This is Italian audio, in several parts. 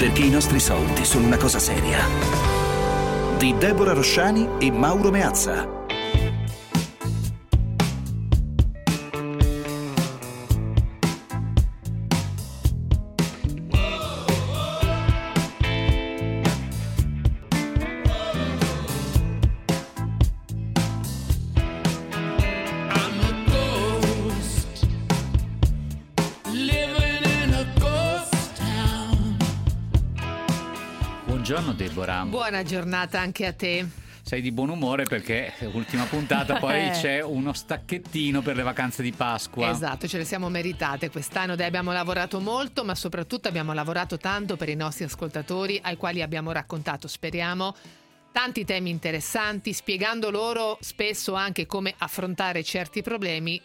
perché i nostri soldi sono una cosa seria. Di Deborah Rosciani e Mauro Meazza. Buona giornata anche a te. Sei di buon umore perché ultima puntata poi c'è uno stacchettino per le vacanze di Pasqua. Esatto, ce le siamo meritate quest'anno, dai abbiamo lavorato molto, ma soprattutto abbiamo lavorato tanto per i nostri ascoltatori ai quali abbiamo raccontato, speriamo, tanti temi interessanti, spiegando loro spesso anche come affrontare certi problemi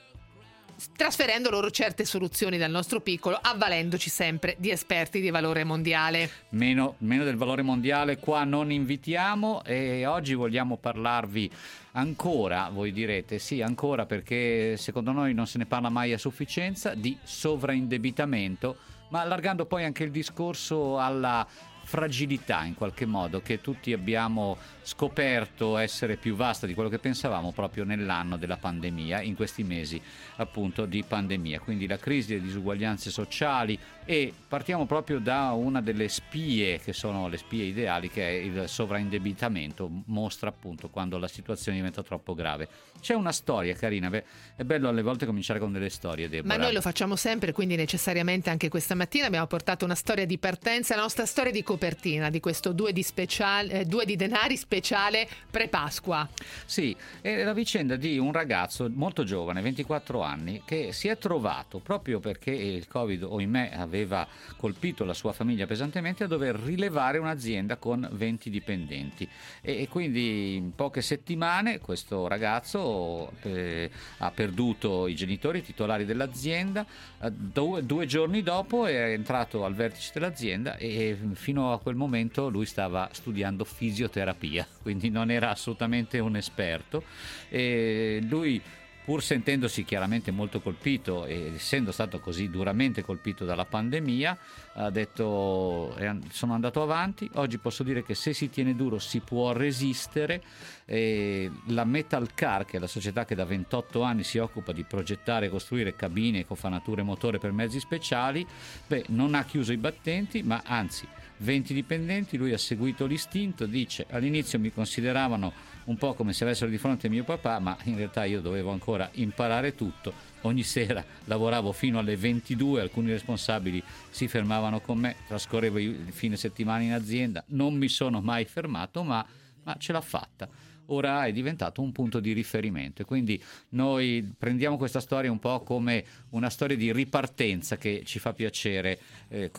trasferendo loro certe soluzioni dal nostro piccolo, avvalendoci sempre di esperti di valore mondiale. Meno, meno, del valore mondiale qua non invitiamo e oggi vogliamo parlarvi ancora, voi direte, sì ancora perché secondo noi non se ne parla mai a sufficienza, di sovraindebitamento, ma allargando poi anche il discorso alla fragilità in qualche modo che tutti abbiamo scoperto essere più vasta di quello che pensavamo proprio nell'anno della pandemia, in questi mesi appunto di pandemia. Quindi la crisi delle disuguaglianze sociali e partiamo proprio da una delle spie che sono le spie ideali che è il sovraindebitamento, mostra appunto quando la situazione diventa troppo grave. C'è una storia carina, è bello alle volte cominciare con delle storie, Deborah. Ma noi lo facciamo sempre, quindi necessariamente anche questa mattina abbiamo portato una storia di partenza, la nostra storia di copertina di questo due di, speciale, eh, due di denari speciale pre-Pasqua. Sì, è la vicenda di un ragazzo molto giovane, 24 anni, che si è trovato proprio perché il Covid, o in me, aveva colpito la sua famiglia pesantemente, a dover rilevare un'azienda con 20 dipendenti. E, e quindi in poche settimane questo ragazzo eh, ha perduto i genitori titolari dell'azienda, eh, due, due giorni dopo è entrato al vertice dell'azienda e fino a quel momento lui stava studiando fisioterapia, quindi non era assolutamente un esperto. E lui pur sentendosi chiaramente molto colpito e essendo stato così duramente colpito dalla pandemia, ha detto sono andato avanti, oggi posso dire che se si tiene duro si può resistere. E la Metal Car, che è la società che da 28 anni si occupa di progettare e costruire cabine, cofanature motore per mezzi speciali, beh, non ha chiuso i battenti, ma anzi 20 dipendenti, lui ha seguito l'istinto, dice all'inizio mi consideravano un po' come se avessero di fronte mio papà, ma in realtà io dovevo ancora imparare tutto. Ogni sera lavoravo fino alle 22, alcuni responsabili si fermavano con me, trascorrevo il fine settimana in azienda, non mi sono mai fermato, ma, ma ce l'ha fatta ora è diventato un punto di riferimento. E quindi noi prendiamo questa storia un po' come una storia di ripartenza che ci fa piacere eh,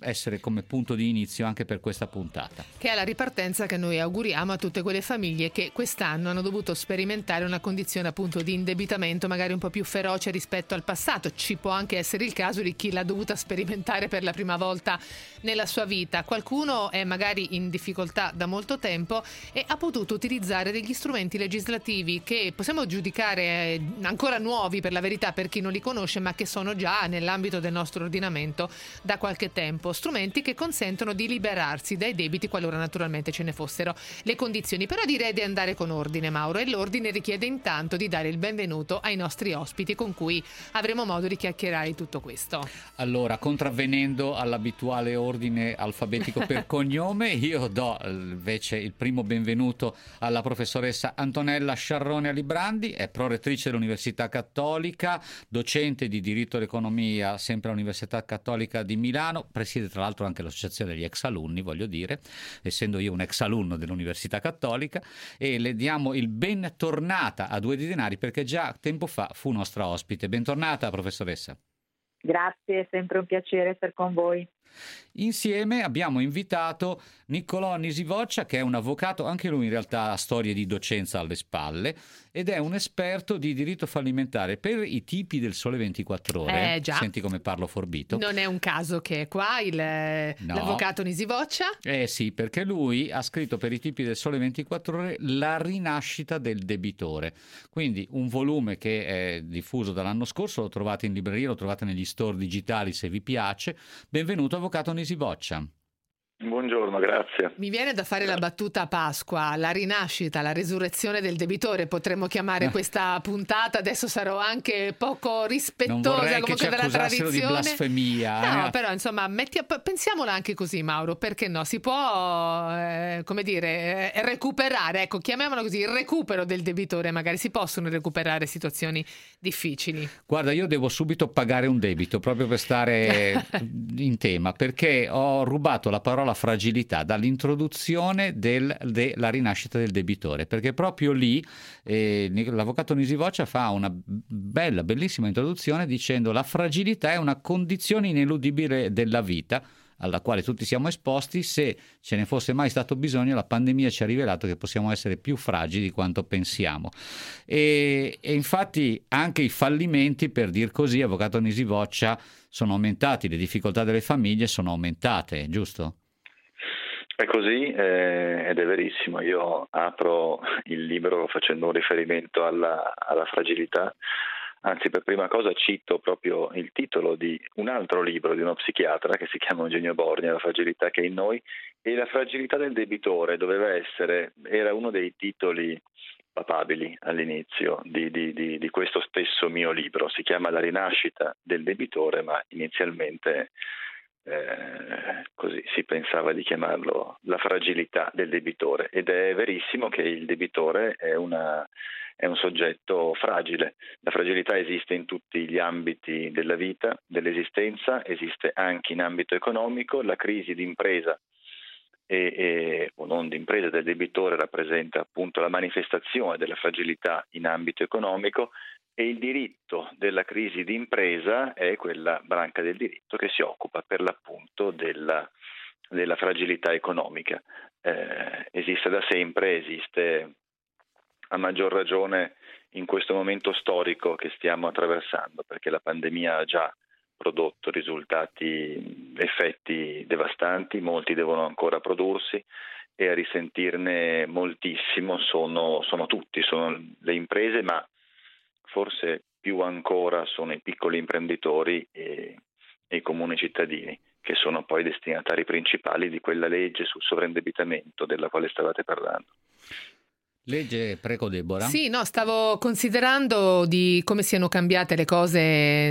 essere come punto di inizio anche per questa puntata. Che è la ripartenza che noi auguriamo a tutte quelle famiglie che quest'anno hanno dovuto sperimentare una condizione appunto di indebitamento magari un po' più feroce rispetto al passato. Ci può anche essere il caso di chi l'ha dovuta sperimentare per la prima volta nella sua vita. Qualcuno è magari in difficoltà da molto tempo e ha potuto utilizzare utilizzare degli strumenti legislativi che possiamo giudicare eh, ancora nuovi per la verità per chi non li conosce, ma che sono già nell'ambito del nostro ordinamento da qualche tempo. Strumenti che consentono di liberarsi dai debiti qualora naturalmente ce ne fossero le condizioni. Però direi di andare con ordine, Mauro, e l'ordine richiede intanto di dare il benvenuto ai nostri ospiti con cui avremo modo di chiacchierare tutto questo. Allora, contravvenendo all'abituale ordine alfabetico per cognome, io do eh, invece il primo benvenuto alla professoressa Antonella Sciarrone Alibrandi, è prorettrice dell'Università Cattolica, docente di diritto all'economia sempre all'Università Cattolica di Milano, presiede tra l'altro anche l'associazione degli ex alunni, voglio dire, essendo io un ex alunno dell'Università Cattolica, e le diamo il bentornata a Due di Denari perché già tempo fa fu nostra ospite. Bentornata professoressa. Grazie, è sempre un piacere essere con voi. Insieme abbiamo invitato Niccolò Nisivoccia, che è un avvocato, anche lui in realtà ha storie di docenza alle spalle, ed è un esperto di diritto fallimentare per i tipi del Sole 24 Ore. Eh, già. Senti come parlo forbito. Non è un caso che è qua il, no. l'avvocato Nisivoccia? Eh sì, perché lui ha scritto per i tipi del Sole 24 Ore La rinascita del debitore. Quindi un volume che è diffuso dall'anno scorso, lo trovate in libreria, lo trovate negli store digitali se vi piace. Benvenuto, avvocato Nisi Boccia. Buongiorno, grazie. Mi viene da fare la battuta a Pasqua, la rinascita, la resurrezione del debitore, potremmo chiamare questa puntata, adesso sarò anche poco rispettosa comunque della tradizione. di blasfemia. No, eh. però insomma, metti, pensiamola anche così Mauro, perché no? Si può, eh, come dire, eh, recuperare, ecco, chiamiamolo così, il recupero del debitore, magari si possono recuperare situazioni difficili. Guarda, io devo subito pagare un debito, proprio per stare in tema, perché ho rubato la parola parola fragilità dall'introduzione del, della rinascita del debitore, perché proprio lì eh, l'avvocato Nisivoccia fa una bella, bellissima introduzione dicendo la fragilità è una condizione ineludibile della vita alla quale tutti siamo esposti, se ce ne fosse mai stato bisogno, la pandemia ci ha rivelato che possiamo essere più fragili di quanto pensiamo. E, e infatti anche i fallimenti, per dir così, avvocato Nisivoccia, sono aumentati, le difficoltà delle famiglie sono aumentate, giusto? È così eh, ed è verissimo. Io apro il libro facendo un riferimento alla, alla, fragilità, anzi per prima cosa cito proprio il titolo di un altro libro di uno psichiatra che si chiama Eugenio Borgna, La fragilità che è in noi, e la fragilità del debitore doveva essere, era uno dei titoli papabili all'inizio di, di, di, di questo stesso mio libro. Si chiama La rinascita del debitore, ma inizialmente eh, così si pensava di chiamarlo la fragilità del debitore. Ed è verissimo che il debitore è, una, è un soggetto fragile. La fragilità esiste in tutti gli ambiti della vita, dell'esistenza, esiste anche in ambito economico, la crisi d'impresa e, e, o non d'impresa del debitore rappresenta appunto la manifestazione della fragilità in ambito economico e il diritto della crisi d'impresa è quella branca del diritto che si occupa per l'appunto della, della fragilità economica. Eh, esiste da sempre, esiste a maggior ragione in questo momento storico che stiamo attraversando, perché la pandemia ha già prodotto risultati, effetti devastanti, molti devono ancora prodursi e a risentirne moltissimo sono, sono tutti, sono le imprese, ma forse più ancora sono i piccoli imprenditori e, e i comuni cittadini che sono poi destinatari principali di quella legge sul sovraindebitamento della quale stavate parlando. Legge, prego Deborah. Sì, no, stavo considerando di come siano cambiate le cose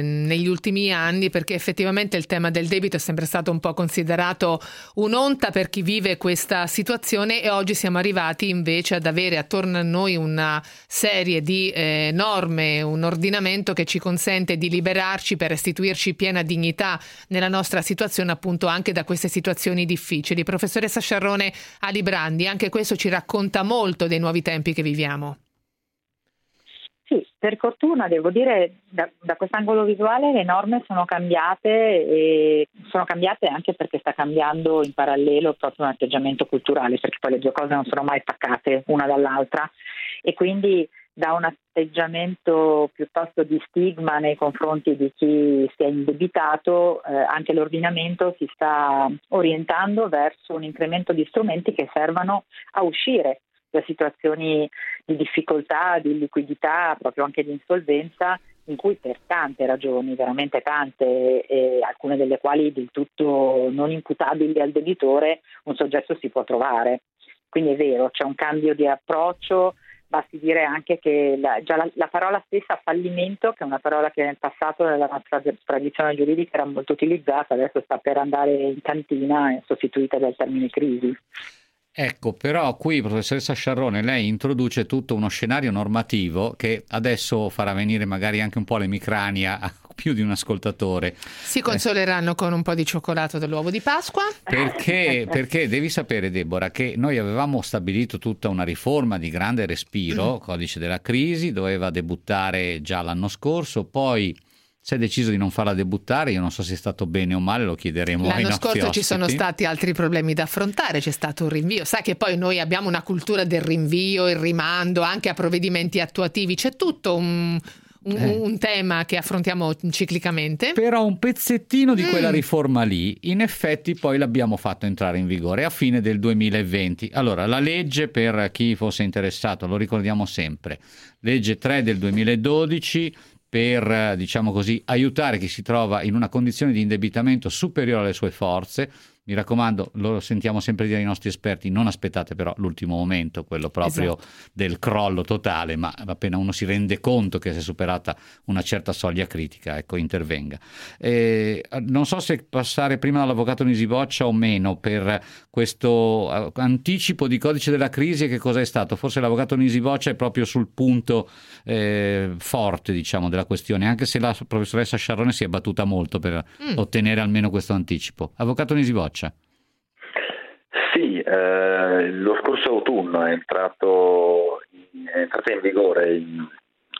negli ultimi anni, perché effettivamente il tema del debito è sempre stato un po' considerato un'onta per chi vive questa situazione e oggi siamo arrivati invece ad avere attorno a noi una serie di eh, norme, un ordinamento che ci consente di liberarci per restituirci piena dignità nella nostra situazione, appunto anche da queste situazioni difficili. Professoressa Sciarrone Alibrandi, anche questo ci racconta molto dei nuovi tempi che viviamo? Sì, per fortuna devo dire da, da quest'angolo visuale le norme sono cambiate e sono cambiate anche perché sta cambiando in parallelo proprio un atteggiamento culturale, perché poi le due cose non sono mai staccate una dall'altra e quindi da un atteggiamento piuttosto di stigma nei confronti di chi si è indebitato, eh, anche l'ordinamento si sta orientando verso un incremento di strumenti che servano a uscire da situazioni di difficoltà, di liquidità, proprio anche di insolvenza, in cui per tante ragioni, veramente tante, e alcune delle quali del tutto non imputabili al debitore, un soggetto si può trovare. Quindi è vero, c'è un cambio di approccio, basti dire anche che la, già la, la, parola stessa fallimento, che è una parola che nel passato nella nostra tradizione giuridica era molto utilizzata, adesso sta per andare in cantina, è sostituita dal termine crisi. Ecco, però qui, professoressa Sciarrone, lei introduce tutto uno scenario normativo che adesso farà venire magari anche un po' l'emicrania a più di un ascoltatore. Si consoleranno eh. con un po' di cioccolato dell'uovo di Pasqua. Perché, perché devi sapere, Deborah, che noi avevamo stabilito tutta una riforma di grande respiro, mm. codice della crisi, doveva debuttare già l'anno scorso, poi si è deciso di non farla debuttare, io non so se è stato bene o male, lo chiederemo L'anno ai scorso ospiti. ci sono stati altri problemi da affrontare, c'è stato un rinvio. Sai che poi noi abbiamo una cultura del rinvio, il rimando anche a provvedimenti attuativi, c'è tutto un, un, eh. un, tema che affrontiamo ciclicamente. Però un pezzettino di mm. quella riforma lì, in effetti poi l'abbiamo fatto entrare in vigore a fine del 2020. Allora, la legge, per chi fosse interessato, lo ricordiamo sempre, legge 3 del 2012 per diciamo così, aiutare chi si trova in una condizione di indebitamento superiore alle sue forze mi raccomando, lo sentiamo sempre dire ai nostri esperti, non aspettate però l'ultimo momento, quello proprio esatto. del crollo totale, ma appena uno si rende conto che si è superata una certa soglia critica, ecco, intervenga. Eh, non so se passare prima dall'avvocato Nisi Boccia o meno per questo eh, anticipo di codice della crisi e che cosa è stato. Forse l'avvocato Nisi Boccia è proprio sul punto eh, forte, diciamo, della questione, anche se la professoressa Sciarrone si è battuta molto per mm. ottenere almeno questo anticipo. Avvocato Nisi Faccia? Sì, eh, lo scorso autunno è, entrato, è entrata in vigore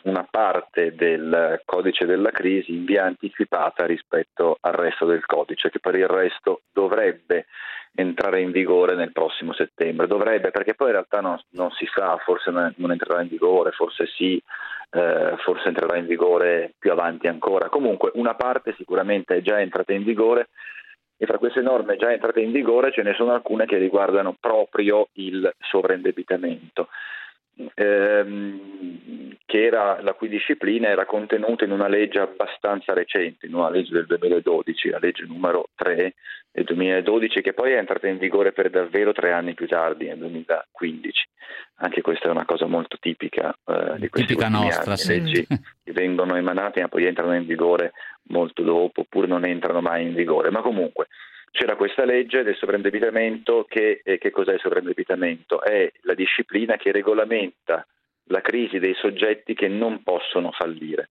una parte del codice della crisi in via anticipata rispetto al resto del codice, che per il resto dovrebbe entrare in vigore nel prossimo settembre. Dovrebbe, perché poi in realtà non, non si sa, forse non entrerà in vigore, forse sì, eh, forse entrerà in vigore più avanti ancora. Comunque una parte sicuramente è già entrata in vigore e fra queste norme già entrate in vigore ce ne sono alcune che riguardano proprio il sovraindebitamento. Ehm, era, la cui disciplina era contenuta in una legge abbastanza recente, in una legge del 2012, la legge numero 3 del 2012, che poi è entrata in vigore per davvero tre anni più tardi, nel 2015. Anche questa è una cosa molto tipica eh, di questi tipica nostra, anni. Sì. leggi che vengono emanate ma poi entrano in vigore molto dopo, oppure non entrano mai in vigore. Ma comunque c'era questa legge del sovraindebitamento che, eh, che cos'è il sovraindebitamento? È la disciplina che regolamenta la crisi dei soggetti che non possono fallire,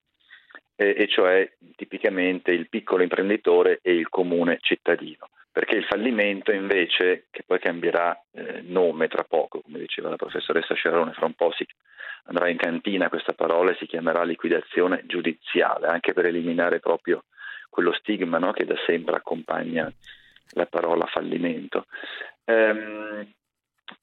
eh, e cioè tipicamente il piccolo imprenditore e il comune cittadino. Perché il fallimento invece, che poi cambierà eh, nome tra poco, come diceva la professoressa Scerone, fra un po' si andrà in cantina questa parola e si chiamerà liquidazione giudiziale, anche per eliminare proprio quello stigma no, che da sempre accompagna la parola fallimento. Um,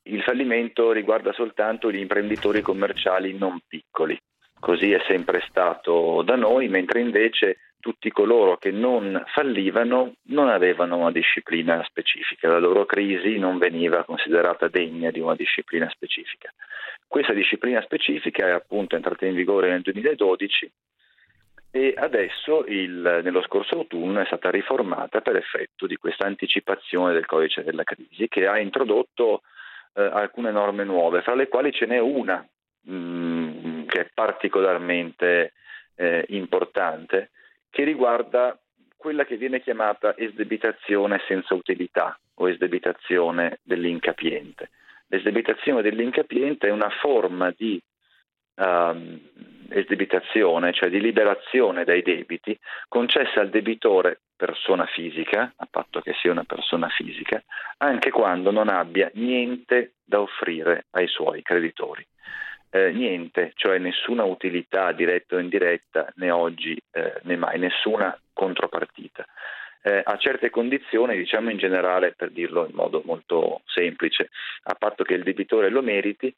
il fallimento riguarda soltanto gli imprenditori commerciali non piccoli, così è sempre stato da noi, mentre invece tutti coloro che non fallivano non avevano una disciplina specifica, la loro crisi non veniva considerata degna di una disciplina specifica. Questa disciplina specifica è appunto entrata in vigore nel 2012 e adesso il, nello scorso autunno è stata riformata per effetto di questa anticipazione del codice della crisi che ha introdotto eh, alcune norme nuove, fra le quali ce n'è una mh, mm, che è particolarmente eh, importante, che riguarda quella che viene chiamata esdebitazione senza utilità o esdebitazione dell'incapiente. L'esdebitazione dell'incapiente è una forma di um, esdebitazione, cioè di liberazione dai debiti, concessa al debitore persona fisica, a patto che sia una persona fisica, anche quando non abbia niente da offrire ai suoi creditori. Eh, niente, cioè nessuna utilità diretta o indiretta né oggi eh, né mai, nessuna contropartita. Eh, a certe condizioni, diciamo in generale, per dirlo in modo molto semplice, a patto che il debitore lo meriti,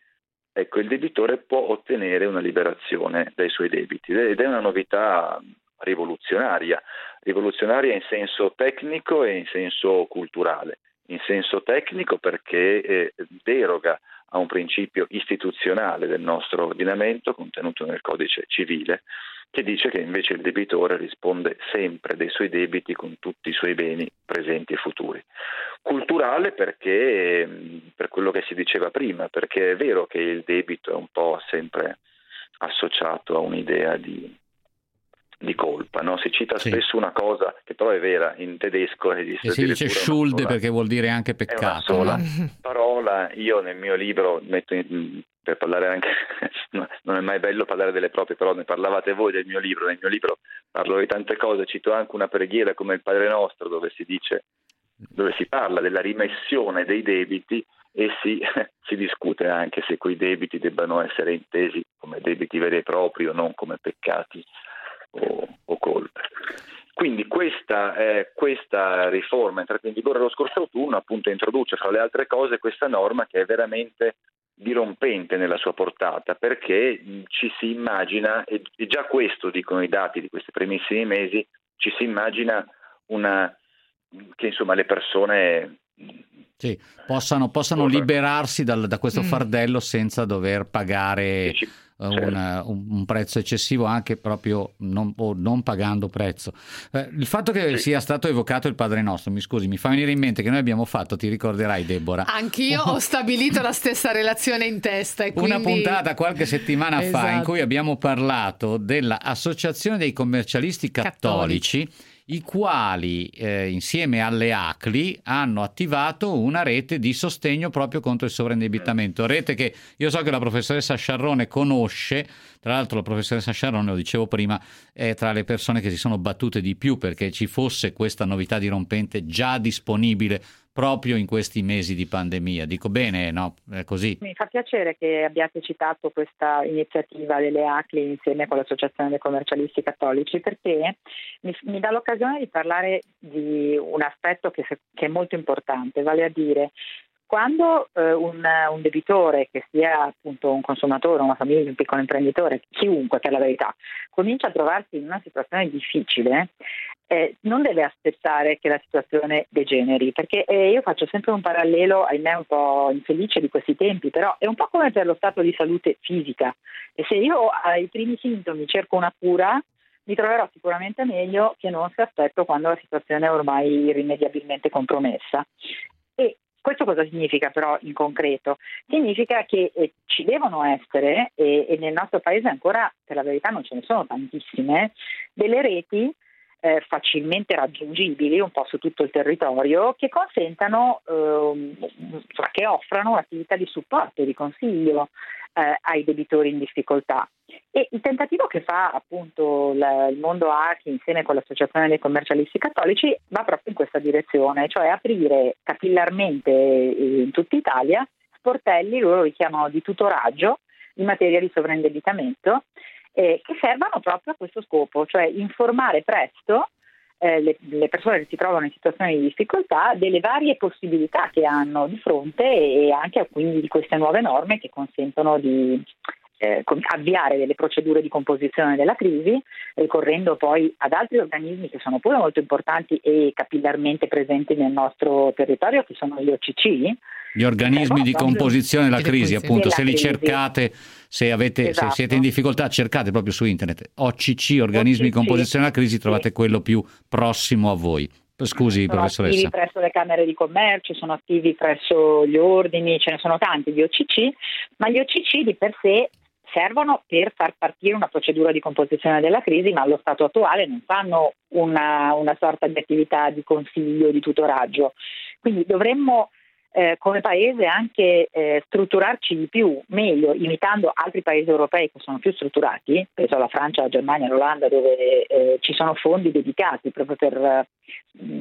ecco, il debitore può ottenere una liberazione dai suoi debiti ed è una novità rivoluzionaria, rivoluzionaria in senso tecnico e in senso culturale. In senso tecnico perché eh, deroga a un principio istituzionale del nostro ordinamento contenuto nel codice civile che dice che invece il debitore risponde sempre dei suoi debiti con tutti i suoi beni presenti e futuri. Culturale perché, per quello che si diceva prima, perché è vero che il debito è un po' sempre associato a un'idea di, di colpa. No? Si cita sì. spesso una cosa che però è vera in tedesco. E si dice Schuld perché vuol dire anche peccato. Una sola no? parola. Io nel mio libro metto in, per parlare anche, non è mai bello parlare delle proprie, però ne parlavate voi del mio libro, nel mio libro parlo di tante cose, cito anche una preghiera come il Padre Nostro dove si dice, dove si parla della rimessione dei debiti e si, si discute anche se quei debiti debbano essere intesi come debiti veri e propri o non come peccati o, o colpe. Quindi questa, eh, questa riforma entrata in vigore lo scorso autunno appunto introduce fra le altre cose questa norma che è veramente dirompente nella sua portata perché ci si immagina, e già questo dicono i dati di questi primissimi mesi, ci si immagina una, che insomma le persone sì, possano, possano liberarsi dal, da questo mm. fardello senza dover pagare eh, certo. un, un, prezzo eccessivo anche proprio non, o non pagando prezzo. Eh, il fatto che sì. sia stato evocato il Padre Nostro, mi scusi, mi fa venire in mente che noi abbiamo fatto, ti ricorderai Deborah. Anch'io ho stabilito la stessa relazione in testa. Quindi... Una puntata qualche settimana esatto. fa in esatto. cui abbiamo parlato dell'Associazione dei commercialisti cattolici. cattolici i quali eh, insieme alle ACLI hanno attivato una rete di sostegno proprio contro il sovraindebitamento, rete che io so che la professoressa Sciarrone conosce, tra l'altro la professoressa Sciarrone, lo dicevo prima, è tra le persone che si sono battute di più perché ci fosse questa novità dirompente già disponibile proprio in questi mesi di pandemia. Dico bene, no? È così. Mi fa piacere che abbiate citato questa iniziativa delle ACLI insieme con l'Associazione dei commercialisti cattolici perché mi, mi dà l'occasione di parlare di un aspetto che, che è molto importante, vale a dire quando eh, un, un, debitore, che sia appunto un consumatore, una famiglia, un piccolo imprenditore, chiunque per la verità, comincia a trovarsi in una situazione difficile, eh, non deve aspettare che la situazione degeneri, perché eh, io faccio sempre un parallelo, ahimè un po' infelice di questi tempi, però è un po' come per lo stato di salute fisica. E se io ai primi sintomi cerco una cura, mi troverò sicuramente meglio che non se aspetto quando la situazione è ormai irrimediabilmente compromessa. Questo cosa significa però in concreto? Significa che eh, ci devono essere, e, e, nel nostro paese ancora per la verità non ce ne sono tantissime, delle reti eh, facilmente raggiungibili un po' su tutto il territorio che consentano, eh, che offrano un'attività di supporto e di consiglio eh, ai debitori in difficoltà. E il tentativo che fa appunto la, il mondo ARCI insieme con l'Associazione dei commercialisti cattolici va proprio in questa direzione, cioè aprire capillarmente in tutta Italia sportelli, loro li chiamano di tutoraggio in materia di sovraindebitamento eh, che servano proprio a questo scopo, cioè informare presto eh, le, le, persone che si trovano in situazioni di difficoltà delle varie possibilità che hanno di fronte e anche quindi di queste nuove norme che consentono di eh, avviare delle procedure di composizione della crisi, ricorrendo poi ad altri organismi che sono pure molto importanti e capillarmente presenti nel nostro territorio, che sono gli OCC, gli organismi di composizione della crisi, appunto, se li cercate, se, avete, esatto. se, siete in difficoltà, cercate proprio su internet OCC, organismi OCC. di composizione della crisi, trovate sì. quello più prossimo a voi. Scusi, sono professoressa. Sono attivi presso le camere di commercio, sono attivi presso gli ordini, ce ne sono tanti di OCC, ma gli OCC di per sé servono per far partire una procedura di composizione della crisi, ma allo stato attuale non fanno una, una sorta di attività di consiglio, di tutoraggio. Quindi dovremmo eh, come paese anche eh, strutturarci di più, meglio, imitando altri paesi europei che sono più strutturati, penso alla Francia, alla Germania, all'Olanda, dove eh, ci sono fondi dedicati proprio per eh,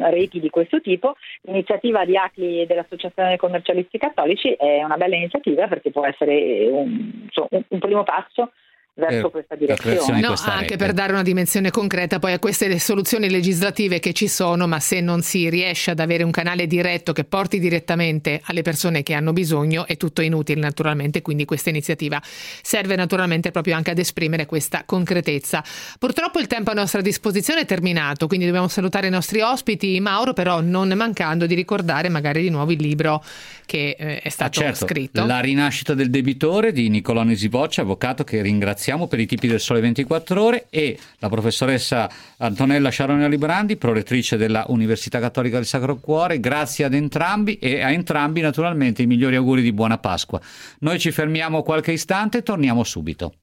reti di questo tipo. L'iniziativa di ACLI e dell'Associazione commercialisti cattolici è una bella iniziativa perché può essere un, un, un primo passo verso eh, questa direzione. No, anche per dare una dimensione concreta poi a queste soluzioni legislative che ci sono, ma se non si riesce ad avere un canale diretto che porti direttamente alle persone che hanno bisogno è tutto inutile naturalmente, quindi questa iniziativa serve naturalmente proprio anche ad esprimere questa concretezza. Purtroppo il tempo a nostra disposizione è terminato, quindi dobbiamo salutare i nostri ospiti, Mauro però non mancando di ricordare magari di nuovo il libro che eh, è stato ah, certo. scritto. La rinascita del debitore di Niccolò Nesivoccia, avvocato che ringrazia ringraziamo per i tipi del Sole 24 Ore e la professoressa Antonella Sciarone Librandi, prorettrice della Università Cattolica del Sacro Cuore. Grazie ad entrambi e a entrambi naturalmente i migliori auguri di buona Pasqua. Noi ci fermiamo qualche istante e torniamo subito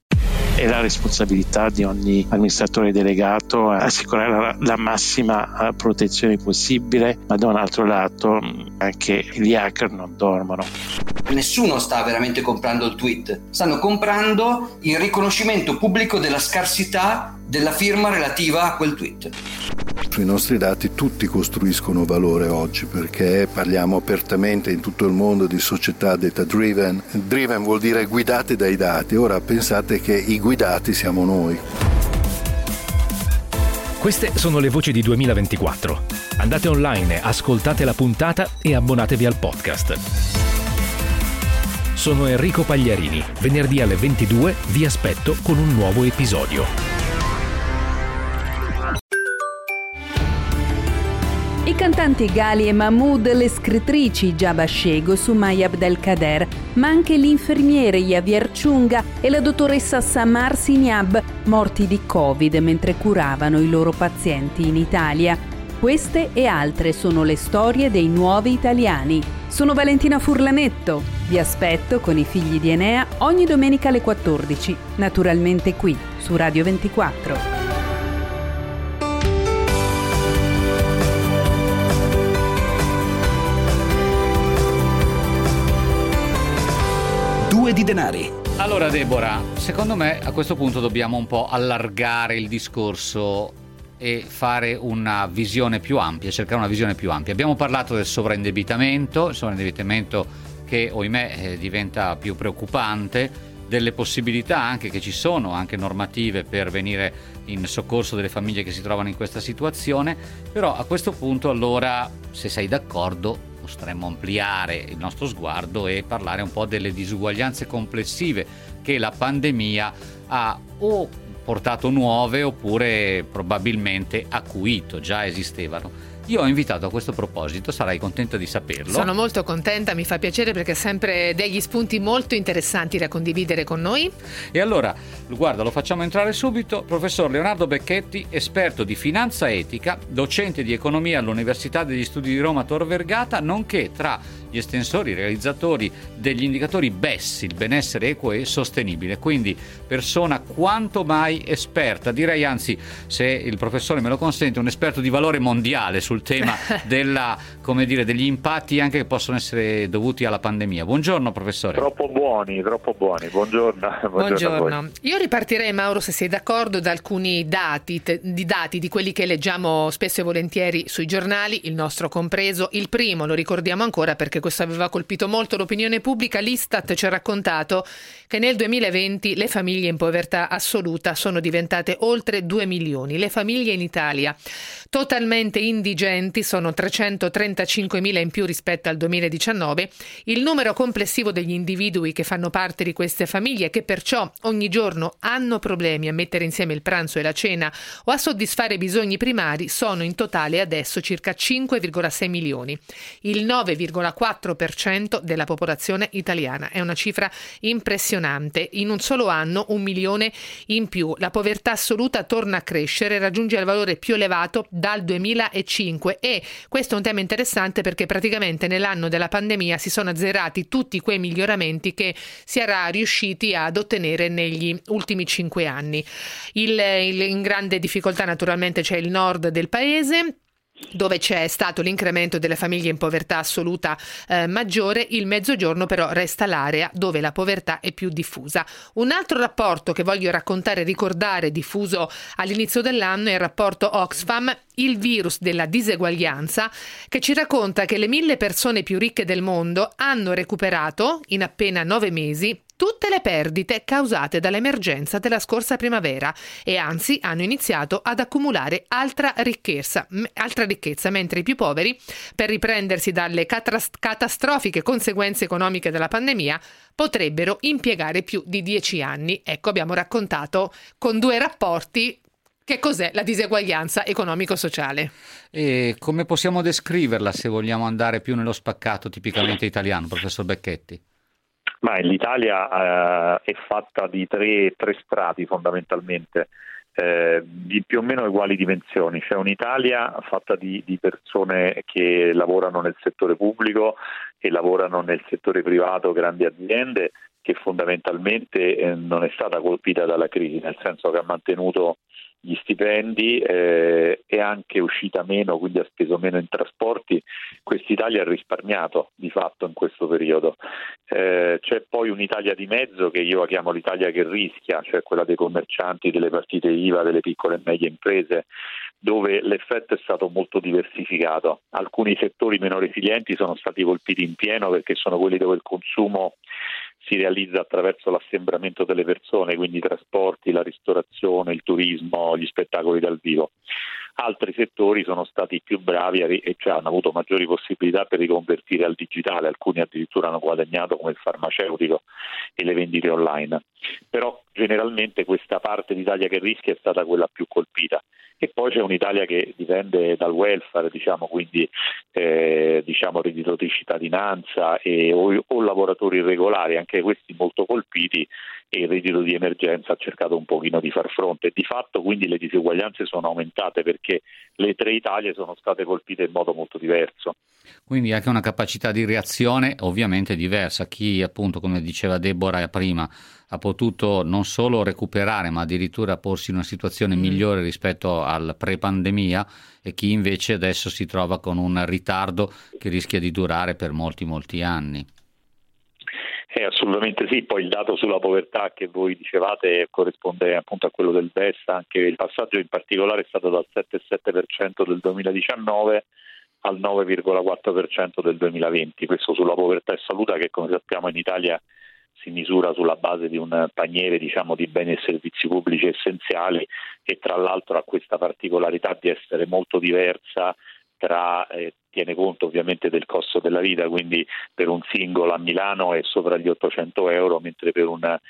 è la responsabilità di ogni amministratore delegato assicurare la, la massima eh, protezione possibile, ma da un altro lato anche gli hacker non dormono. Nessuno sta veramente comprando il tweet, stanno comprando il riconoscimento pubblico della scarsità della firma relativa a quel tweet. Sui nostri dati tutti costruiscono valore oggi perché parliamo apertamente in tutto il mondo di società data driven. Driven vuol dire guidate dai dati, ora pensate che i guidati siamo noi. Queste sono le voci di 2024. Andate online, ascoltate la puntata e abbonatevi al podcast. Sono Enrico Pagliarini. Venerdì alle 22 vi aspetto con un nuovo episodio. Cantanti Gali e Mahmoud, le scrittrici Jabba Shego, Sumaya Abdelkader, ma anche l'infermiere Javier Chunga e la dottoressa Samar Signab, morti di Covid mentre curavano i loro pazienti in Italia. Queste e altre sono le storie dei nuovi italiani. Sono Valentina Furlanetto. Vi aspetto con i figli di Enea ogni domenica alle 14, naturalmente qui su Radio 24. Due di denari. Allora Deborah, secondo me a questo punto dobbiamo un po' allargare il discorso e fare una visione più ampia, cercare una visione più ampia. Abbiamo parlato del sovraindebitamento, il sovraindebitamento che ohimè eh, diventa più preoccupante, delle possibilità anche che ci sono, anche normative per venire in soccorso delle famiglie che si trovano in questa situazione, però a questo punto allora, se sei d'accordo, potremmo ampliare il nostro sguardo e parlare un po' delle disuguaglianze complessive che la pandemia ha o portato nuove oppure probabilmente acuito, già esistevano. Io ho invitato a questo proposito, sarai contenta di saperlo. Sono molto contenta, mi fa piacere perché sempre degli spunti molto interessanti da condividere con noi. E allora, guarda, lo facciamo entrare subito. Professor Leonardo Becchetti, esperto di finanza etica, docente di economia all'Università degli Studi di Roma Tor Vergata, nonché tra gli estensori, i realizzatori degli indicatori BES, il benessere equo e sostenibile. Quindi persona quanto mai esperta, direi anzi, se il professore me lo consente, un esperto di valore mondiale sul tema della, dire, degli impatti anche che possono essere dovuti alla pandemia. Buongiorno professore. Troppo buoni, troppo buoni. Buongiorno. Buongiorno. buongiorno. Io ripartirei Mauro se sei d'accordo da alcuni dati, te, di dati di quelli che leggiamo spesso e volentieri sui giornali, il nostro compreso. Il primo lo ricordiamo ancora perché questo aveva colpito molto l'opinione pubblica, l'Istat ci ha raccontato che nel 2020 le famiglie in povertà assoluta sono diventate oltre 2 milioni. Le famiglie in Italia totalmente indigenti sono 335 mila in più rispetto al 2019. Il numero complessivo degli individui che fanno parte di queste famiglie che perciò ogni giorno hanno problemi a mettere insieme il pranzo e la cena o a soddisfare bisogni primari sono in totale adesso circa 5,6 milioni. Il 9,4 4% della popolazione italiana. È una cifra impressionante. In un solo anno un milione in più. La povertà assoluta torna a crescere, raggiunge il valore più elevato dal 2005 e questo è un tema interessante perché praticamente nell'anno della pandemia si sono azzerati tutti quei miglioramenti che si era riusciti ad ottenere negli ultimi cinque anni. Il, il, in grande difficoltà naturalmente c'è il nord del paese dove c'è stato l'incremento delle famiglie in povertà assoluta eh, maggiore, il mezzogiorno però resta l'area dove la povertà è più diffusa. Un altro rapporto che voglio raccontare e ricordare, diffuso all'inizio dell'anno, è il rapporto Oxfam, il virus della diseguaglianza, che ci racconta che le mille persone più ricche del mondo hanno recuperato, in appena nove mesi, tutte le perdite causate dall'emergenza della scorsa primavera e anzi hanno iniziato ad accumulare altra ricchezza, altra ricchezza mentre i più poveri, per riprendersi dalle catastrofiche conseguenze economiche della pandemia, potrebbero impiegare più di dieci anni. Ecco, abbiamo raccontato con due rapporti che cos'è la diseguaglianza economico-sociale. E come possiamo descriverla se vogliamo andare più nello spaccato tipicamente italiano, professor Becchetti? Ma l'Italia eh, è fatta di tre, tre strati fondamentalmente. Eh, di più o meno uguali dimensioni. C'è un'Italia fatta di, di, persone che lavorano nel settore pubblico, che lavorano nel settore privato, grandi aziende, che fondamentalmente eh, non è stata colpita dalla crisi, nel senso che ha mantenuto gli stipendi eh, è anche uscita meno, quindi ha speso meno in trasporti, quest'Italia ha risparmiato di fatto in questo periodo. Eh, c'è poi un'Italia di mezzo che io la chiamo l'Italia che rischia, cioè quella dei commercianti, delle partite IVA, delle piccole e medie imprese, dove l'effetto è stato molto diversificato. Alcuni settori meno resilienti sono stati colpiti in pieno perché sono quelli dove il consumo si realizza attraverso l'assembramento delle persone, quindi i trasporti, la ristorazione, il turismo, gli spettacoli dal vivo. Altri settori sono stati più bravi e cioè hanno avuto maggiori possibilità per riconvertire al digitale, alcuni addirittura hanno guadagnato come il farmaceutico e le vendite online. Però generalmente questa parte d'Italia che rischia è stata quella più colpita e poi c'è un'Italia che dipende dal welfare, diciamo, quindi eh, diciamo reddito di cittadinanza e, o, o, lavoratori irregolari, anche questi molto colpiti e il reddito di emergenza ha cercato un pochino di far fronte. Di fatto quindi le diseguaglianze sono aumentate perché le tre Italie sono state colpite in modo molto diverso. Quindi anche una capacità di reazione ovviamente diversa. Chi appunto, come diceva Deborah prima, ha potuto non solo recuperare ma addirittura porsi in una situazione mm. migliore rispetto al pre-pandemia e chi invece adesso si trova con un ritardo che rischia di durare per molti molti anni. Eh, assolutamente sì, poi il dato sulla povertà che voi dicevate corrisponde appunto a quello del BES, anche il passaggio in particolare è stato dal 7,7% del 2019 al 9,4% del 2020, questo sulla povertà e salute che come sappiamo in Italia si misura sulla base di un paniere diciamo, di beni e servizi pubblici essenziali e tra l'altro ha questa particolarità di essere molto diversa tra, eh, tiene conto ovviamente del costo della vita, quindi per un singolo a Milano è sopra gli 800 euro, mentre per una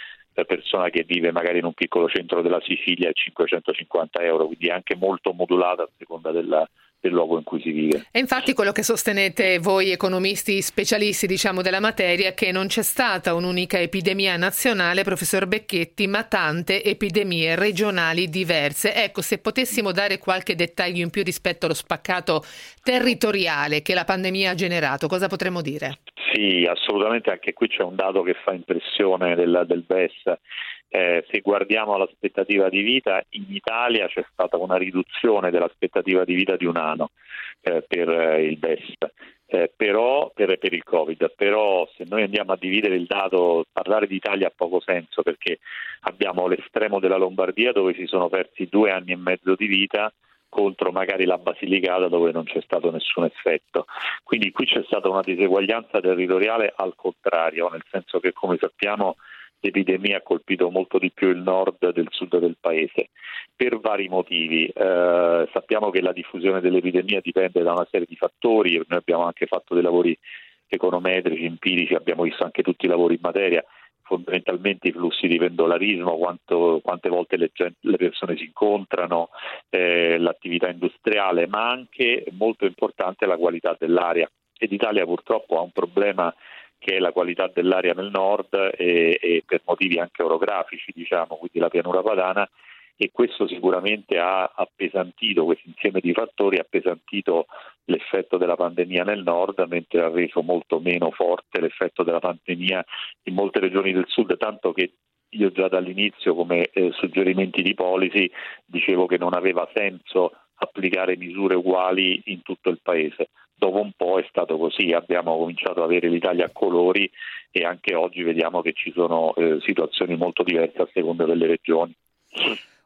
persona che vive magari in un piccolo centro della Sicilia è 550 euro, quindi è anche molto modulata a seconda della, del luogo in cui si vive. E infatti quello che sostenete voi economisti specialisti diciamo, della materia è che non c'è stata un'unica epidemia nazionale, professor Becchetti, ma tante epidemie regionali diverse. Ecco, se potessimo dare qualche dettaglio in più rispetto allo spaccato territoriale che la pandemia ha generato, cosa potremmo dire? Sì, assolutamente, anche qui c'è un dato che fa impressione del, del BES eh, se guardiamo l'aspettativa di vita, in Italia c'è stata una riduzione dell'aspettativa di vita di un anno eh, per eh, il BEST. Eh, però, per, per, il Covid, però se noi andiamo a dividere il dato, parlare di Italia ha poco senso perché abbiamo l'estremo della Lombardia dove si sono persi due anni e mezzo di vita contro magari la Basilicata dove non c'è stato nessun effetto. Quindi qui c'è stata una diseguaglianza territoriale al contrario, nel senso che come sappiamo l'epidemia ha colpito molto di più il nord del sud del paese per vari motivi. Eh, sappiamo che la diffusione dell'epidemia dipende da una serie di fattori, noi abbiamo anche fatto dei lavori econometrici, empirici, abbiamo visto anche tutti i lavori in materia, fondamentalmente i flussi di pendolarismo, quanto, quante volte le, le, persone si incontrano, eh, l'attività industriale, ma anche molto importante la qualità dell'aria. Ed Italia purtroppo ha un problema che è la qualità dell'aria nel nord e, e per motivi anche orografici, diciamo, quindi la pianura padana e questo sicuramente ha appesantito, questo insieme di fattori ha appesantito l'effetto della pandemia nel nord, mentre ha reso molto meno forte l'effetto della pandemia in molte regioni del sud, tanto che io già dall'inizio come eh, suggerimenti di policy dicevo che non aveva senso applicare misure uguali in tutto il paese dopo un po' è stato così, abbiamo cominciato ad avere l'Italia a colori e anche oggi vediamo che ci sono eh, situazioni molto diverse a seconda delle regioni.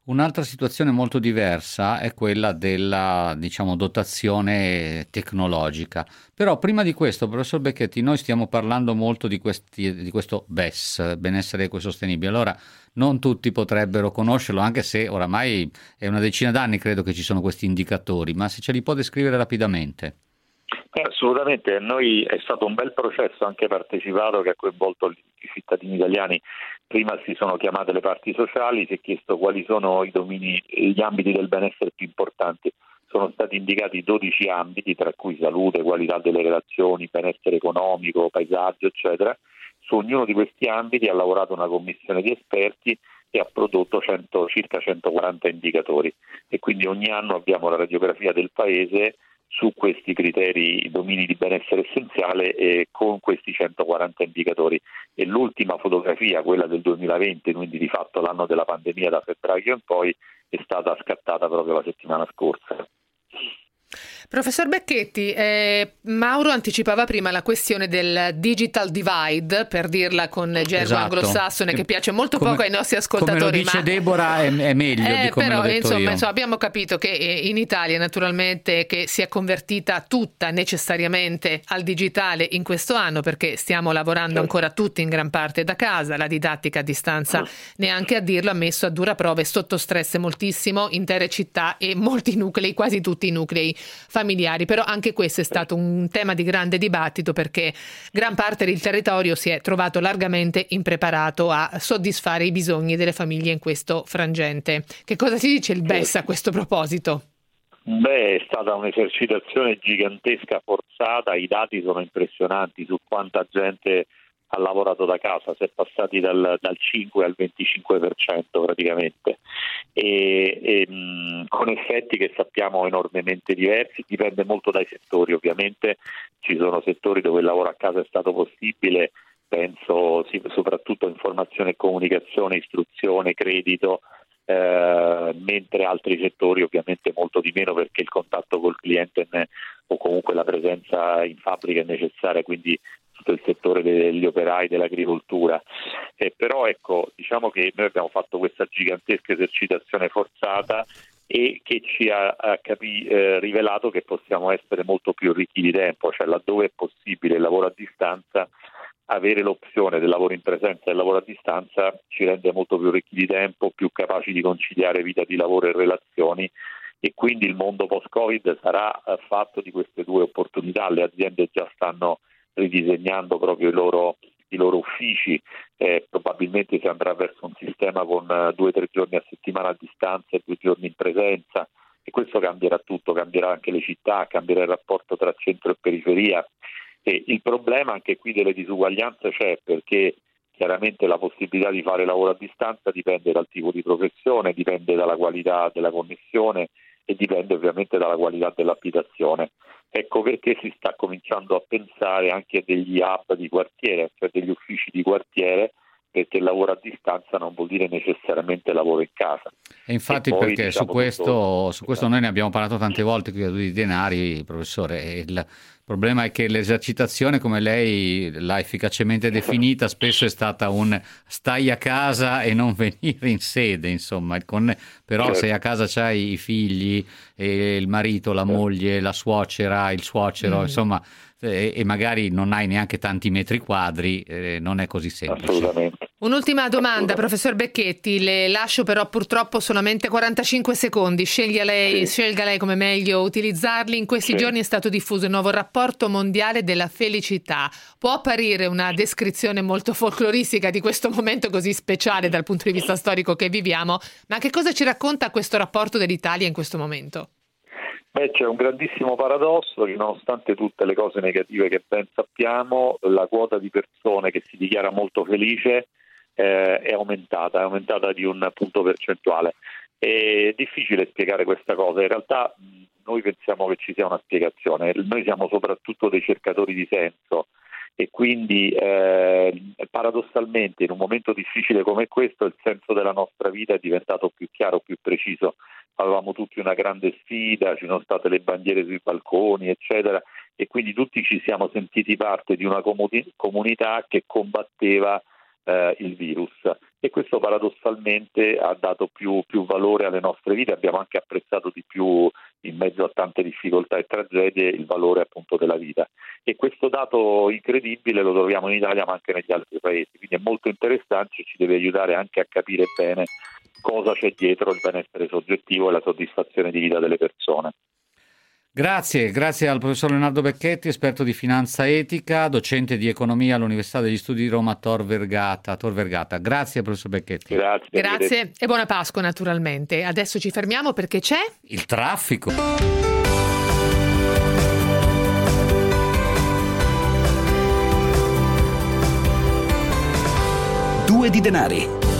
Un'altra situazione molto diversa è quella della diciamo, dotazione tecnologica. Però prima di questo, professor Becchetti, noi stiamo parlando molto di, questi, di questo BES, benessere ecosostenibile. Allora, non tutti potrebbero conoscerlo, anche se oramai è una decina d'anni credo che ci sono questi indicatori, ma se ce li può descrivere rapidamente. Assolutamente, noi è stato un bel processo anche partecipato che ha coinvolto i cittadini italiani. Prima si sono chiamate le parti sociali, si è chiesto quali sono domini, gli ambiti del benessere più importanti. Sono stati indicati 12 ambiti, tra cui salute, qualità delle relazioni, benessere economico, paesaggio, eccetera. Su ognuno di questi ambiti ha lavorato una commissione di esperti e ha prodotto 100, circa 140 indicatori e quindi ogni anno abbiamo la radiografia del paese su questi criteri, domini di benessere essenziale e con questi 140 indicatori. E l'ultima fotografia, quella del 2020, quindi di fatto l'anno della pandemia da febbraio in poi, è stata scattata proprio la settimana scorsa. Professor Becchetti, eh, Mauro anticipava prima la questione del digital divide, per dirla con gergo esatto. anglosassone, che piace molto come, poco ai nostri ascoltatori. Come lo dice ma... Deborah è, è meglio eh, di come però, insomma, insomma, abbiamo capito che eh, in Italia naturalmente che si è convertita tutta necessariamente al digitale in questo anno perché stiamo lavorando certo. ancora tutti in gran parte da casa, la didattica a distanza neanche a dirlo ha messo a dura prova e sotto stress moltissimo intere città e molti nuclei, quasi tutti i nuclei familiari. Però anche questo è stato un tema di grande dibattito perché gran parte del territorio si è trovato largamente impreparato a soddisfare i bisogni delle famiglie in questo frangente. Che cosa si dice il BES a questo proposito? Beh, è stata un'esercitazione gigantesca forzata, i dati sono impressionanti su quanta gente ha lavorato da casa, si è passati dal, dal 5 al 25% praticamente, e, e mh, con effetti che sappiamo enormemente diversi, dipende molto dai settori ovviamente, ci sono settori dove il lavoro a casa è stato possibile, penso sì, soprattutto informazione e comunicazione, istruzione, credito, eh, mentre altri settori ovviamente molto di meno perché il contatto col cliente ne, o comunque la presenza in fabbrica è necessaria, quindi tutto il settore degli operai dell'agricoltura. Eh, però ecco, diciamo che noi abbiamo fatto questa gigantesca esercitazione forzata e che ci ha, ha capi, eh, rivelato che possiamo essere molto più ricchi di tempo, cioè laddove è possibile il lavoro a distanza avere l'opzione del lavoro in presenza e del lavoro a distanza ci rende molto più ricchi di tempo, più capaci di conciliare vita di lavoro e relazioni e quindi il mondo post-Covid sarà eh, fatto di queste due opportunità. Le aziende già stanno ridisegnando proprio i loro, i loro uffici, eh, probabilmente si andrà verso un sistema con eh, due o tre giorni a settimana a distanza e due giorni in presenza e questo cambierà tutto, cambierà anche le città, cambierà il rapporto tra centro e periferia. E il problema anche qui delle disuguaglianze c'è perché chiaramente la possibilità di fare lavoro a distanza dipende dal tipo di professione, dipende dalla qualità della connessione e dipende ovviamente dalla qualità dell'abitazione. Ecco perché si sta cominciando a pensare anche a degli hub di quartiere, cioè degli uffici di quartiere, perché lavoro a distanza non vuol dire necessariamente lavoro in casa. E infatti e poi, perché diciamo, su, questo, tutto... su questo noi ne abbiamo parlato tante volte qui a Due di Denari, professore, il, il problema è che l'esercitazione, come lei l'ha efficacemente definita, spesso è stata un stai a casa e non venire in sede, insomma. Con... Però certo. se a casa c'hai i figli, il marito, la certo. moglie, la suocera, il suocero, mm. insomma, e, e, magari non hai neanche tanti metri quadri, eh, non è così semplice. Assolutamente. Un'ultima domanda, professor Becchetti, le lascio però purtroppo solamente 45 secondi, Sceglia lei, sì. scelga lei come meglio utilizzarli. In questi sì. giorni è stato diffuso il nuovo rapporto mondiale della felicità. Può apparire una descrizione molto folcloristica di questo momento così speciale dal punto di vista storico che viviamo, ma che cosa ci racconta questo rapporto dell'Italia in questo momento? Beh, c'è un grandissimo paradosso che nonostante tutte le cose negative che ben sappiamo, la quota di persone che si dichiara molto felice eh, è aumentata, è aumentata di un punto percentuale. È difficile spiegare questa cosa, in realtà noi pensiamo che ci sia una spiegazione, noi siamo soprattutto dei cercatori di senso e quindi eh, paradossalmente in un momento difficile come questo il senso della nostra vita è diventato più chiaro, più preciso. Avevamo tutti una grande sfida, ci sono state le bandiere sui balconi, eccetera, e quindi tutti ci siamo sentiti parte di una comunità che combatteva eh, il virus. E questo paradossalmente ha dato più, più, valore alle nostre vite, abbiamo anche apprezzato di più in mezzo a tante difficoltà e tragedie il valore appunto della vita. E questo dato incredibile lo troviamo in Italia ma anche negli altri paesi, quindi è molto interessante e ci deve aiutare anche a capire bene cosa c'è dietro il benessere soggettivo e la soddisfazione di vita delle persone. Grazie, grazie al professor Leonardo Becchetti, esperto di finanza etica, docente di economia all'Università degli Studi di Roma Tor Vergata. Tor Vergata. Grazie professor Becchetti. Grazie. Grazie e buona Pasqua naturalmente. Adesso ci fermiamo perché c'è il traffico. Due di denari.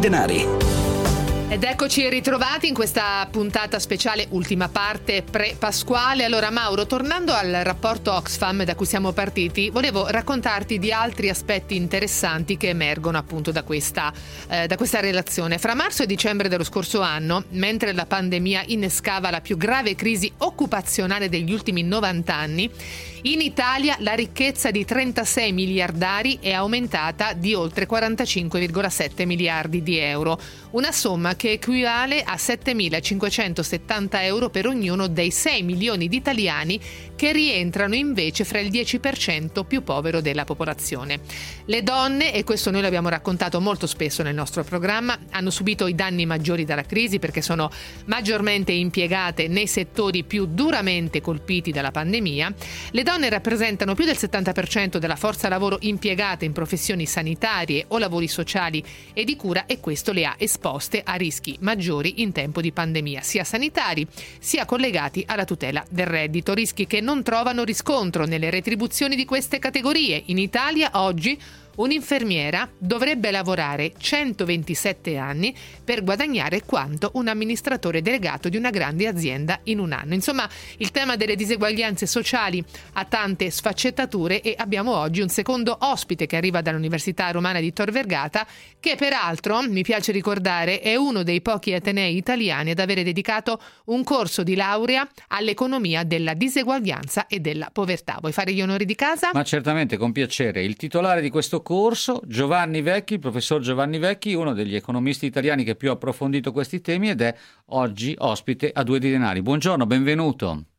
Denari. Eccoci ritrovati in questa puntata speciale, ultima parte pre-pasquale. Allora Mauro, tornando al rapporto Oxfam da cui siamo partiti, volevo raccontarti di altri aspetti interessanti che emergono appunto da questa, eh, da questa relazione. Fra marzo e dicembre dello scorso anno, mentre la pandemia innescava la più grave crisi occupazionale degli ultimi 90 anni, in Italia la ricchezza di 36 miliardari è aumentata di oltre 45,7 miliardi di euro, una somma che equivale a 7.570 euro per ognuno dei 6 milioni di italiani che rientrano invece fra il 10% più povero della popolazione. Le donne, e questo noi l'abbiamo raccontato molto spesso nel nostro programma, hanno subito i danni maggiori dalla crisi perché sono maggiormente impiegate nei settori più duramente colpiti dalla pandemia. Le donne rappresentano più del 70% della forza lavoro impiegata in professioni sanitarie o lavori sociali e di cura e questo le ha esposte a rischi maggiori in tempo di pandemia, sia sanitari sia collegati alla tutela del reddito, rischi che non trovano riscontro nelle retribuzioni di queste categorie. In Italia oggi Un'infermiera dovrebbe lavorare 127 anni per guadagnare quanto un amministratore delegato di una grande azienda in un anno. Insomma, il tema delle diseguaglianze sociali ha tante sfaccettature e abbiamo oggi un secondo ospite che arriva dall'Università Romana di Tor Vergata, che peraltro, mi piace ricordare, è uno dei pochi atenei italiani ad avere dedicato un corso di laurea all'economia della diseguaglianza e della povertà. Vuoi fare gli onori di casa? Ma certamente, con piacere. Il titolare di questo corso, Giovanni Vecchi, il professor Giovanni Vecchi, uno degli economisti italiani che più ha approfondito questi temi ed è oggi ospite a Due di Denari. Buongiorno, benvenuto.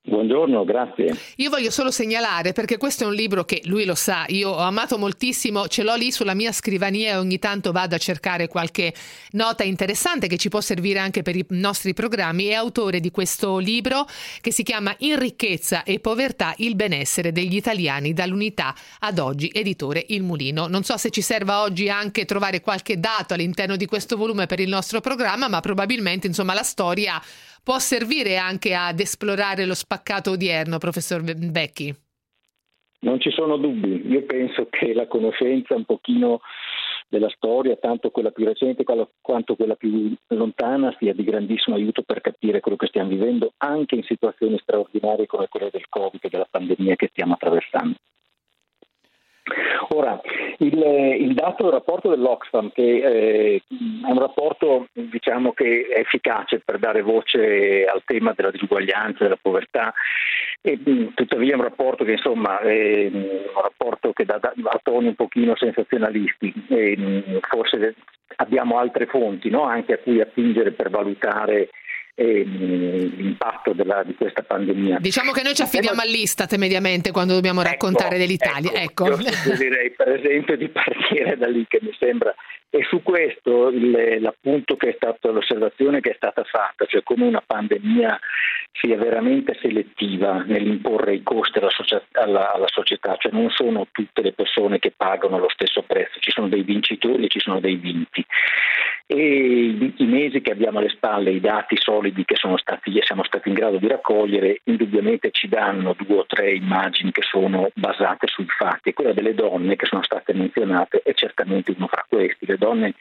Buongiorno, grazie. Io voglio solo segnalare, perché questo è un libro che lui lo sa, io ho amato moltissimo, ce l'ho lì sulla mia scrivania e ogni tanto vado a cercare qualche nota interessante che ci può servire anche per i nostri programmi. È autore di questo libro che si chiama In ricchezza e povertà il benessere degli italiani dall'unità ad oggi, editore Il Mulino. Non so se ci serva oggi anche trovare qualche dato all'interno di questo volume per il nostro programma, ma probabilmente insomma la storia può servire anche ad esplorare lo spaccato odierno, professor Becchi? Non ci sono dubbi, io penso che la conoscenza un pochino della storia, tanto quella più recente quanto quella più lontana, sia di grandissimo aiuto per capire quello che stiamo vivendo anche in situazioni straordinarie come quelle del Covid e della pandemia che stiamo attraversando. Ora, il, il dato del rapporto dell'Oxfam, che eh, è un rapporto diciamo, che è efficace per dare voce al tema della disuguaglianza, della povertà, e, tuttavia è un rapporto che insomma è un rapporto che dà, dà toni un pochino sensazionalisti. E, forse abbiamo altre fonti no? anche a cui attingere per valutare l'impatto della, di questa pandemia. Diciamo che noi ci affidiamo all'Istat mediamente quando dobbiamo ecco, raccontare ecco, dell'Italia. Ecco. Io direi per esempio di partire da lì che mi sembra e su questo il, l'appunto che è stato, l'osservazione che è stata fatta, cioè come una pandemia sia veramente selettiva nell'imporre i costi alla, alla, alla, società, cioè non sono tutte le persone che pagano lo stesso prezzo, ci sono dei vincitori e ci sono dei vinti. E i, mesi che abbiamo alle spalle, i dati solidi che sono stati, siamo stati in grado di raccogliere, indubbiamente ci danno due o tre immagini che sono basate sui fatti quella delle donne che sono state menzionate è certamente uno fra questi. Le donne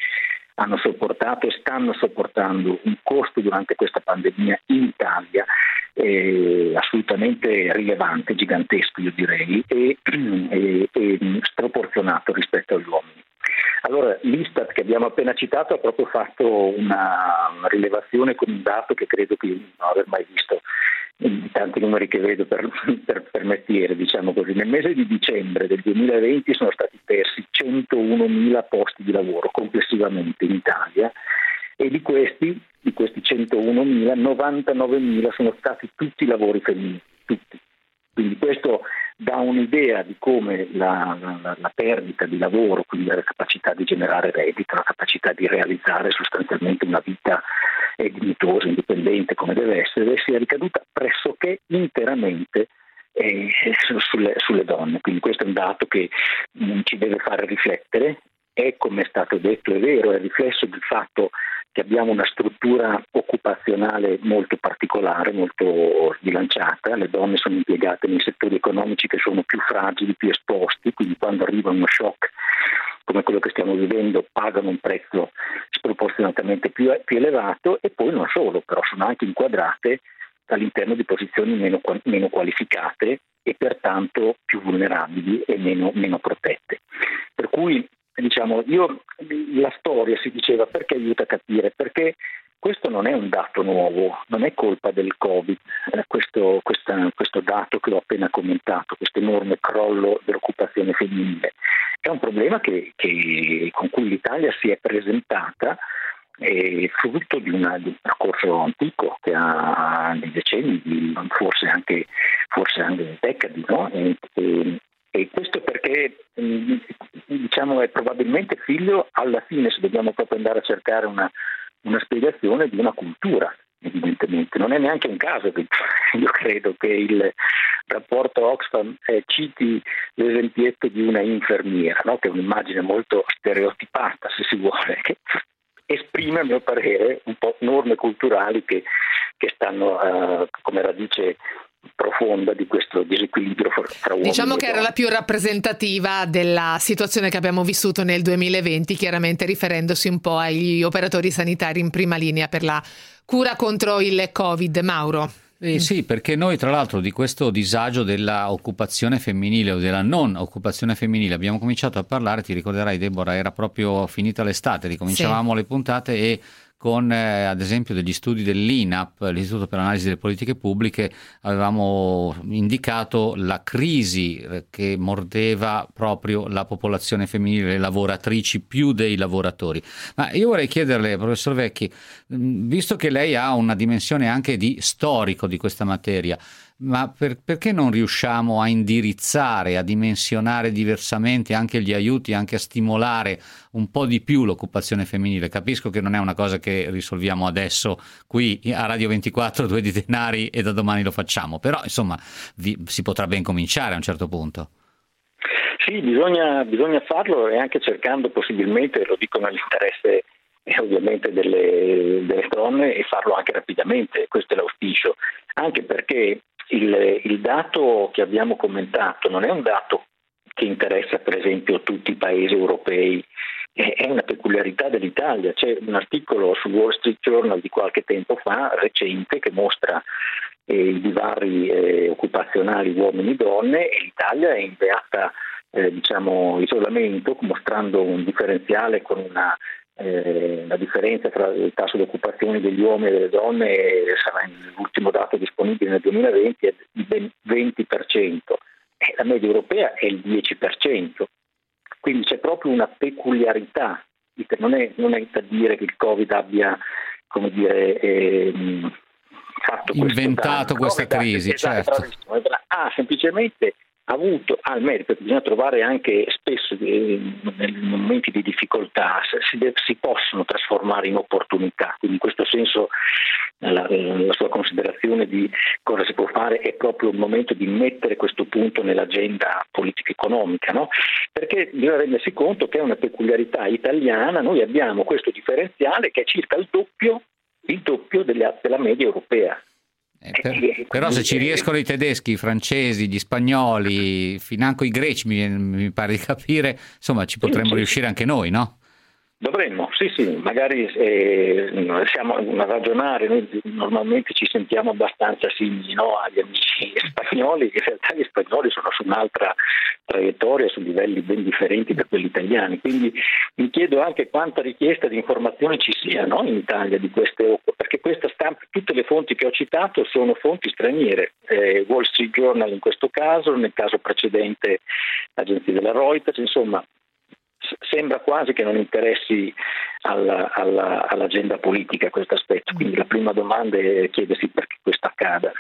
hanno sopportato e stanno sopportando un costo durante questa pandemia in Italia eh, assolutamente rilevante, gigantesco io direi, e, e, e sproporzionato rispetto agli uomini. Allora, l'Istat che abbiamo appena citato ha proprio fatto una, una rilevazione con un dato che credo di non aver mai visto in tanti numeri che vedo per, per, per mestiere, diciamo così. Nel mese di dicembre del 2020 sono stati persi 101.000 posti di lavoro complessivamente in Italia e di questi, di questi 101.000, 99.000 sono stati tutti lavori femminili, tutti. Quindi questo dà un'idea di come la, la, la, perdita di lavoro, quindi la capacità di generare reddito, la capacità di realizzare sostanzialmente una vita eh, dignitosa, indipendente come deve essere, sia ricaduta pressoché interamente eh, sulle, sulle, donne. Quindi questo è un dato che mh, mm, ci deve fare riflettere. È, come è stato detto, è vero, è riflesso del fatto che abbiamo una struttura occupazionale molto particolare, molto sbilanciata, le donne sono impiegate nei settori economici che sono più fragili, più esposti, quindi quando arriva uno shock come quello che stiamo vivendo pagano un prezzo sproporzionatamente più, più elevato e poi non solo, però sono anche inquadrate all'interno di posizioni meno, meno qualificate e pertanto più vulnerabili e meno, meno protette. Per cui diciamo, io, la storia si diceva perché aiuta a capire, perché questo non è un dato nuovo, non è colpa del Covid, eh, questo, questa, questo, dato che ho appena commentato, questo enorme crollo dell'occupazione femminile. È un problema che, che, con cui l'Italia si è presentata è frutto di, una, di, un percorso antico che ha di decenni, forse anche, forse anche decadi, no? e, e, e, questo perché diciamo, è probabilmente figlio, alla fine, se dobbiamo proprio andare a cercare una, una spiegazione di una cultura, evidentemente. Non è neanche un caso che io credo che il rapporto Oxfam eh, citi l'esempietto di una infermiera, no? che è un'immagine molto stereotipata, se si vuole, che esprime a mio parere un po' norme culturali che, che stanno uh, come radice profonda di questo disequilibrio fra uomini Diciamo che era la più rappresentativa della situazione che abbiamo vissuto nel 2020, chiaramente riferendosi un po' agli operatori sanitari in prima linea per la cura contro il Covid. Mauro. Eh sì, perché noi tra l'altro di questo disagio dell'occupazione femminile o della non occupazione femminile abbiamo cominciato a parlare, ti ricorderai Deborah, era proprio finita l'estate, ricominciavamo sì. le puntate e con eh, ad esempio degli studi dell'INAP, l'Istituto per l'Analisi delle Politiche Pubbliche, avevamo indicato la crisi eh, che mordeva proprio la popolazione femminile, le lavoratrici più dei lavoratori. Ma io vorrei chiederle, professor Vecchi, visto che lei ha una dimensione anche di storico di questa materia, ma per, perché non riusciamo a indirizzare, a dimensionare diversamente anche gli aiuti, anche a stimolare un po' di più l'occupazione femminile? Capisco che non è una cosa che risolviamo adesso qui a Radio 24, due di denari e da domani lo facciamo, però insomma vi, si potrà ben cominciare a un certo punto. Sì, bisogna, bisogna farlo e anche cercando possibilmente, lo dico nell'interesse eh, ovviamente delle, delle, donne e farlo anche rapidamente, questo è l'auspicio, anche perché il, il dato che abbiamo commentato non è un dato che interessa per esempio tutti i paesi europei, è una peculiarità dell'Italia. C'è un articolo sul Wall Street Journal di qualche tempo fa, recente, che mostra eh, i divari eh, occupazionali uomini-donne e l'Italia è in beata eh, diciamo, isolamento, mostrando un differenziale con una eh, la differenza tra il tasso di occupazione degli uomini e delle donne sarà l'ultimo dato disponibile nel 2020 è del 20%, e la media europea è il 10%, quindi c'è proprio una peculiarità, non è, non è da dire che il Covid abbia come dire, ehm, fatto inventato questa crisi, esatto, certo. Ha semplicemente avuto al merito che bisogna trovare anche spesso eh, nei momenti di difficoltà si, si, possono trasformare in opportunità quindi in questo senso la, la, sua considerazione di cosa si può fare è proprio il momento di mettere questo punto nell'agenda politica economica no? perché bisogna rendersi conto che è una peculiarità italiana noi abbiamo questo differenziale che è circa il doppio, il doppio della, della media europea eh, per, però se ci riescono i tedeschi, i francesi, gli spagnoli, financo i greci, mi, mi pare di capire, insomma ci potremmo riuscire anche noi, no? Dovremmo, sì, sì, magari eh, siamo a ragionare, noi normalmente ci sentiamo abbastanza simili no, agli amici spagnoli, in realtà gli spagnoli sono su un'altra traiettoria, su livelli ben differenti da quelli italiani, quindi mi chiedo anche quanta richiesta di informazione ci sia no, in Italia di queste perché questa stampa, tutte le fonti che ho citato sono fonti straniere, eh, Wall Street Journal in questo caso, nel caso precedente l'agenzia della Reuters, insomma sembra quasi che non interessi alla, alla, all'agenda politica questo aspetto. Quindi la prima domanda è chiedersi perché questo accada.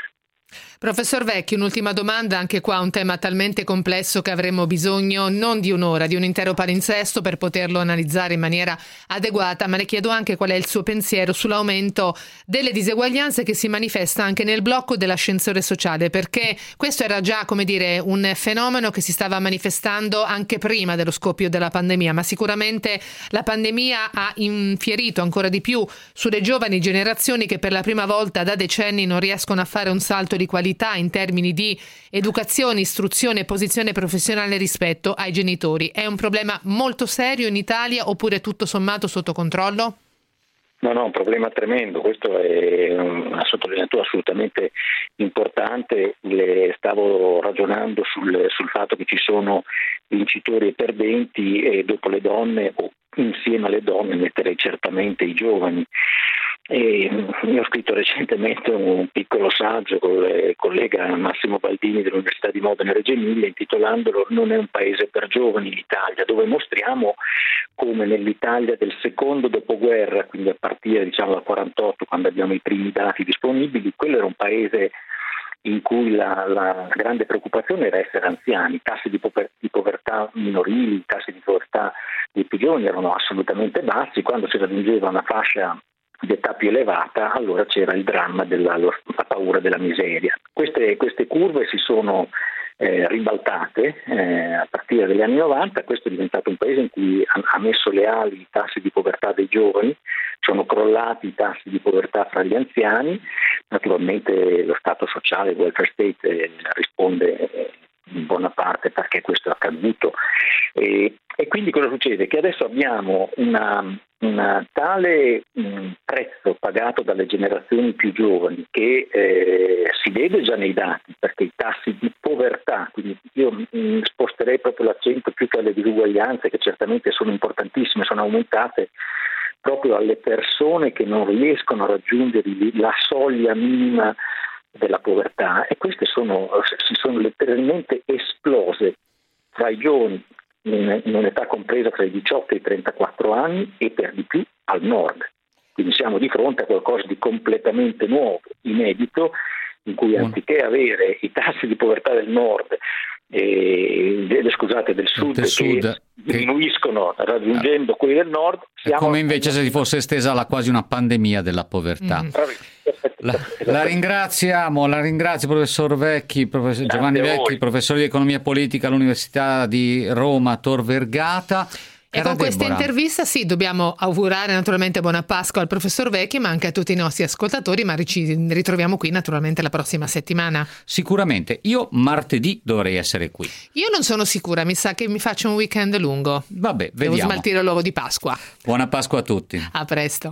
Professor Vecchi, un'ultima domanda, anche qua un tema talmente complesso che avremo bisogno non di un'ora, di un intero palinsesto per poterlo analizzare in maniera adeguata, ma le chiedo anche qual è il suo pensiero sull'aumento delle diseguaglianze che si manifesta anche nel blocco dell'ascensore sociale, perché questo era già, come dire, un fenomeno che si stava manifestando anche prima dello scoppio della pandemia, ma sicuramente la pandemia ha infierito ancora di più sulle giovani generazioni che per la prima volta da decenni non riescono a fare un salto di qualità in termini di educazione, istruzione, posizione professionale rispetto ai genitori. È un problema molto serio in Italia oppure tutto sommato sotto controllo? No, no, un problema tremendo, questo è una sottolineatura assolutamente importante, Le stavo ragionando sul, sul, fatto che ci sono vincitori e perdenti e dopo le donne o insieme alle donne metterei certamente i giovani. E ho scritto recentemente un piccolo saggio con il collega Massimo Baldini dell'Università di Modena Reggio Emilia intitolandolo Non è un paese per giovani l'Italia, dove mostriamo come nell'Italia del secondo dopoguerra, quindi a partire diciamo dal 48 quando abbiamo i primi dati disponibili, quello era un paese in cui la, la, grande preoccupazione era essere anziani, i tassi di, pover- di, povertà minorili, i tassi di povertà dei più giovani erano assolutamente bassi, quando si raggiungeva una fascia di età più elevata, allora c'era il dramma della la paura della miseria. Queste, queste curve si sono eh, ribaltate eh, a partire dagli anni 90, questo è diventato un paese in cui ha, ha messo le ali i tassi di povertà dei giovani, sono crollati i tassi di povertà fra gli anziani, naturalmente lo Stato sociale, il welfare state eh, risponde eh, in buona parte perché questo è accaduto. E, e quindi cosa succede? Che adesso abbiamo una, un tale mh, prezzo pagato dalle generazioni più giovani che eh, si vede già nei dati, perché i tassi di povertà, quindi io mh, sposterei proprio l'accento più che alle disuguaglianze, che certamente sono importantissime, sono aumentate proprio alle persone che non riescono a raggiungere la soglia minima della povertà. E queste sono, si sono letteralmente esplose tra i giovani in, in un'età compresa tra i 18 e i 34 anni e per di più al nord. Quindi siamo di fronte a qualcosa di completamente nuovo, inedito, in cui anziché avere i tassi di povertà del nord e, scusate, del sud, del sud che diminuiscono raggiungendo quelli del nord. È come invece se si fosse estesa la, quasi una pandemia della povertà. Mm. La, la, ringraziamo, la ringrazio professor Vecchi, professor Giovanni Vecchi, professore di economia politica all'Università di Roma Tor Vergata. E con questa intervista sì, dobbiamo augurare naturalmente buona Pasqua al professor Vecchi, ma anche a tutti i nostri ascoltatori, ma ci ritroviamo qui naturalmente la prossima settimana. Sicuramente, io martedì dovrei essere qui. Io non sono sicura, mi sa che mi faccio un weekend lungo. Vabbè, vediamo. Devo smaltire l'uovo di Pasqua. Buona Pasqua a tutti. A presto.